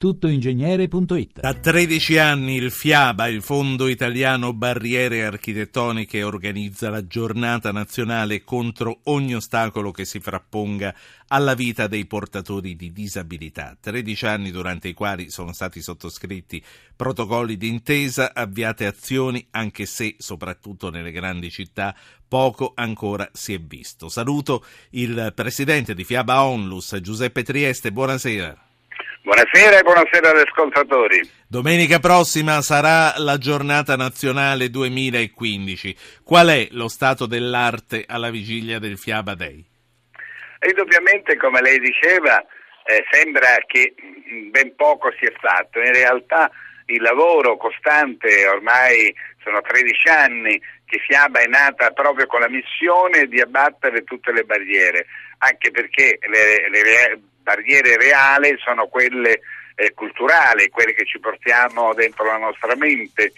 tuttoingegnere.it. Da 13 anni il FIABA, il Fondo Italiano Barriere Architettoniche, organizza la giornata nazionale contro ogni ostacolo che si frapponga alla vita dei portatori di disabilità. 13 anni durante i quali sono stati sottoscritti protocolli d'intesa, avviate azioni, anche se, soprattutto nelle grandi città, poco ancora si è visto. Saluto il presidente di FIABA Onlus, Giuseppe Trieste. Buonasera. Buonasera e buonasera agli ascoltatori. Domenica prossima sarà la giornata nazionale 2015. Qual è lo stato dell'arte alla vigilia del Fiaba Day? Indubbiamente, come lei diceva, eh, sembra che ben poco sia fatto. In realtà il lavoro costante, ormai sono 13 anni, che Fiaba è nata proprio con la missione di abbattere tutte le barriere, anche perché le, le barriere reali sono quelle eh, culturali, quelle che ci portiamo dentro la nostra mente,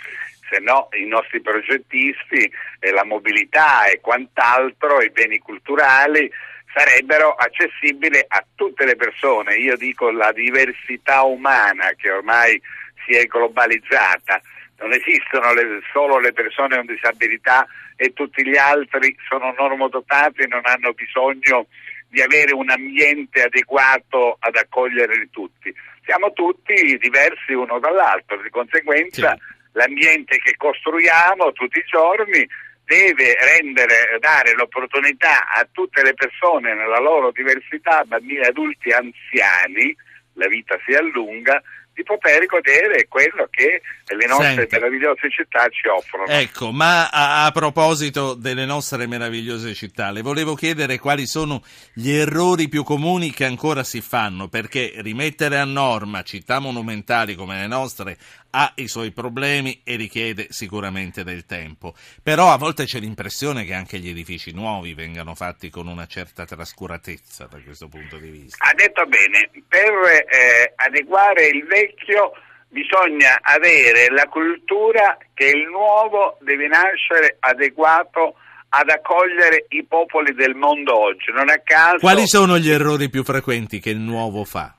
se no i nostri progettisti, eh, la mobilità e quant'altro, i beni culturali sarebbero accessibili a tutte le persone. Io dico la diversità umana che ormai si è globalizzata. Non esistono le, solo le persone con disabilità e tutti gli altri sono normodotati e non hanno bisogno di avere un ambiente adeguato ad accogliere tutti. Siamo tutti diversi uno dall'altro, di conseguenza sì. l'ambiente che costruiamo tutti i giorni deve rendere, dare l'opportunità a tutte le persone nella loro diversità, bambini, adulti, anziani, la vita si allunga, di poter godere quello che le nostre Senti. meravigliose città ci offrono. Ecco, ma a, a, proposito delle nostre meravigliose città, le volevo chiedere quali sono gli errori più comuni che ancora si fanno, perché rimettere a norma città monumentali come le nostre ha i suoi problemi e richiede sicuramente del tempo. Però a volte c'è l'impressione che anche gli edifici nuovi vengano fatti con una certa trascuratezza da questo punto di vista. Ha detto bene, per eh, adeguare il vecchio bisogna avere la cultura che il nuovo deve nascere adeguato ad accogliere i popoli del mondo oggi. Non a caso... Quali sono gli errori più frequenti che il nuovo fa?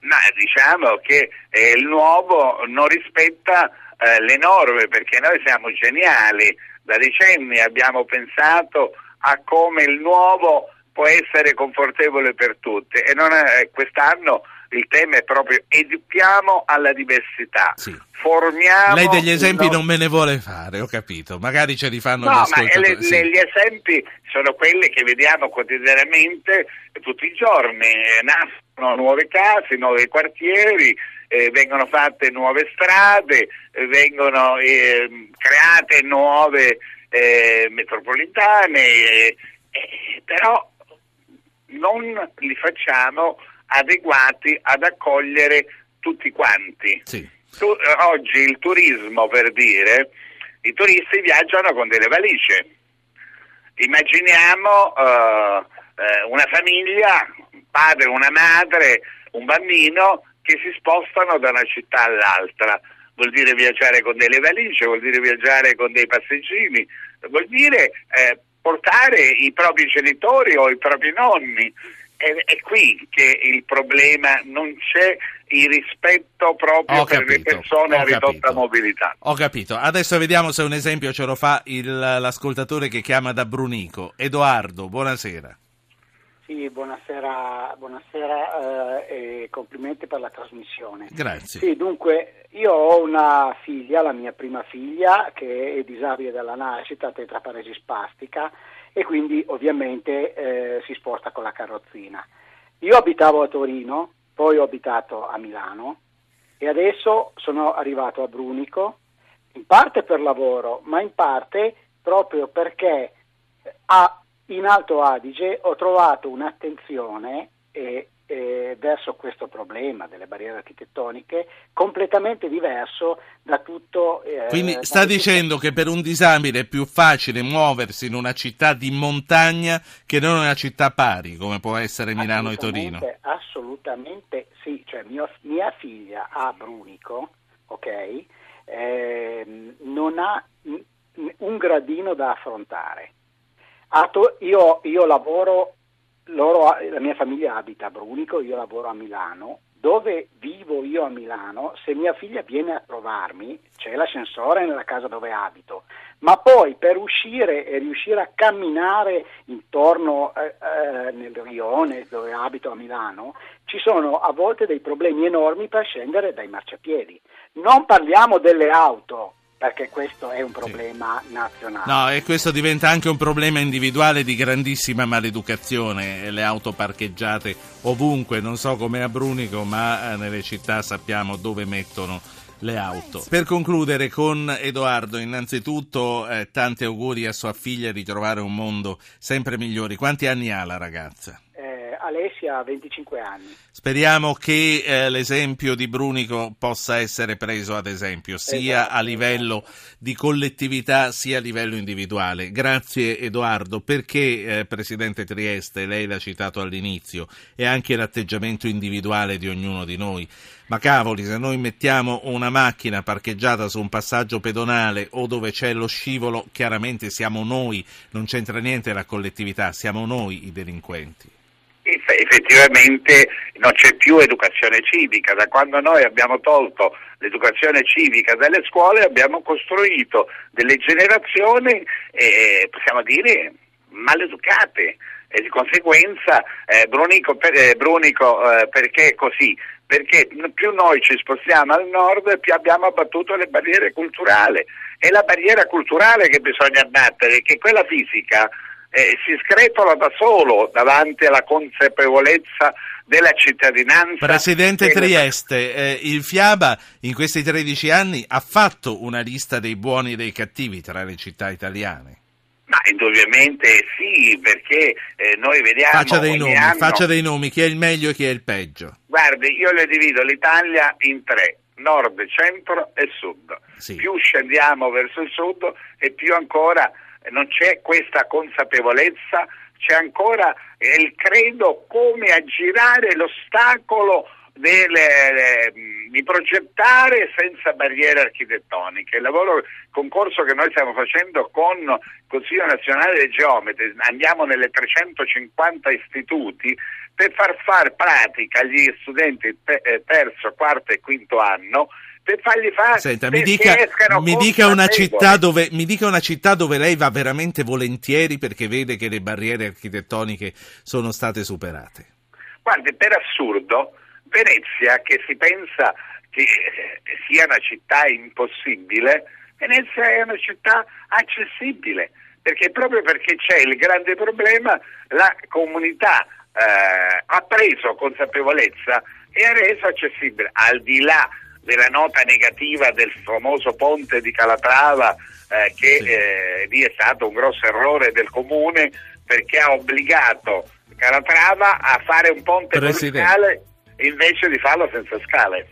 Ma diciamo che eh, il nuovo non rispetta eh, le norme perché noi siamo geniali, da decenni abbiamo pensato a come il nuovo può essere confortevole per tutti e è, quest'anno il tema è proprio educhiamo alla diversità. Sì. Formiamo Lei degli esempi no... non me ne vuole fare, ho capito. Magari ce li fanno no, gli. Ma sì. gli esempi sono quelli che vediamo quotidianamente tutti i giorni. Nascono nuove case, nuovi quartieri, eh, vengono fatte nuove strade, eh, vengono eh, create nuove eh, metropolitane, eh, però non li facciamo adeguati ad accogliere tutti quanti. Sì. Tu, oggi il turismo, per dire, i turisti viaggiano con delle valigie. Immaginiamo uh, una famiglia, un padre, una madre, un bambino che si spostano da una città all'altra. Vuol dire viaggiare con delle valigie, vuol dire viaggiare con dei passeggini, vuol dire eh, portare i propri genitori o i propri nonni è, è, qui che il problema non c'è il rispetto proprio capito, per le persone a ridotta capito. mobilità. Ho capito. Adesso vediamo se un esempio ce lo fa il, l'ascoltatore che chiama da Brunico. Edoardo, buonasera. Sì, buonasera, buonasera eh, e complimenti per la trasmissione. Grazie. Sì, dunque, io ho una figlia, la mia prima figlia, che è disabile dalla nascita, tetraparesi spastica e quindi ovviamente eh, si sposta con la carrozzina. Io abitavo a Torino, poi ho abitato a Milano e adesso sono arrivato a Brunico, in parte per lavoro, ma in parte proprio perché a, in Alto Adige ho trovato un'attenzione e, eh, verso questo problema delle barriere architettoniche completamente diverso da tutto. Eh, Quindi sta dicendo che per un disabile è più facile muoversi in una città di montagna che non in una città pari, come può essere Milano e Torino? Assolutamente sì, cioè mio, mia figlia a Brunico, ok, eh, non ha un gradino da affrontare. Io, io lavoro loro, la mia famiglia abita a Brunico, io lavoro a Milano. Dove vivo io a Milano, se mia figlia viene a trovarmi, c'è l'ascensore nella casa dove abito, ma poi per uscire e riuscire a camminare intorno eh, eh, nel rione dove abito a Milano, ci sono a volte dei problemi enormi per scendere dai marciapiedi. Non parliamo delle auto, perché questo è un problema sì. nazionale. No, e questo diventa anche un problema individuale di grandissima maleducazione, le auto parcheggiate ovunque, non so come a Brunico, ma eh, nelle città sappiamo dove mettono le auto. Per concludere con Edoardo, innanzitutto eh, tanti auguri a sua figlia di trovare un mondo sempre migliore. Quanti anni ha la ragazza? Alessia ha 25 anni. Speriamo che eh, l'esempio di Brunico possa essere preso ad esempio, sia esatto, a livello esatto. di collettività sia a livello individuale. Grazie Edoardo, perché eh, Presidente Trieste, lei l'ha citato all'inizio, e anche l'atteggiamento individuale di ognuno di noi. Ma cavoli, se noi mettiamo una macchina parcheggiata su un passaggio pedonale o dove c'è lo scivolo, chiaramente siamo noi, non c'entra niente la collettività, siamo noi i delinquenti effettivamente non c'è più educazione civica, da quando noi abbiamo tolto l'educazione civica dalle scuole abbiamo costruito delle generazioni, eh, possiamo dire, maleducate e di conseguenza eh, Brunico, per, eh, Brunico eh, perché così? Perché più noi ci spostiamo al nord più abbiamo abbattuto le barriere culturali. È la barriera culturale che bisogna abbattere, che quella fisica eh, si scretola da solo davanti alla consapevolezza della cittadinanza. Presidente Trieste, eh, il FIABA in questi 13 anni ha fatto una lista dei buoni e dei cattivi tra le città italiane? Ma indubbiamente sì, perché eh, noi vediamo... Faccia dei, nomi, anno... faccia dei nomi, chi è il meglio e chi è il peggio. Guardi, io le divido l'Italia in tre, nord, centro e sud. Sì. Più scendiamo verso il sud e più ancora non c'è questa consapevolezza, c'è ancora il credo come aggirare l'ostacolo delle, di progettare senza barriere architettoniche. Il lavoro, concorso che noi stiamo facendo con il Consiglio nazionale dei geometri, andiamo nelle 350 istituti per far fare pratica agli studenti terzo, quarto e quinto anno per fargli fare Senta, mi dica, mi, dica dove, mi dica, una città dove, lei va veramente volentieri perché vede che le barriere architettoniche sono state superate. Guardi, per assurdo, Venezia, che si pensa che sia una città impossibile, Venezia è una città accessibile, perché proprio perché c'è il grande problema, la comunità eh, ha preso consapevolezza e ha reso accessibile, al di là della nota negativa del famoso ponte di Calatrava eh, che sì. eh, lì è stato un grosso errore del comune perché ha obbligato Calatrava a fare un ponte verticale invece di farlo senza scale.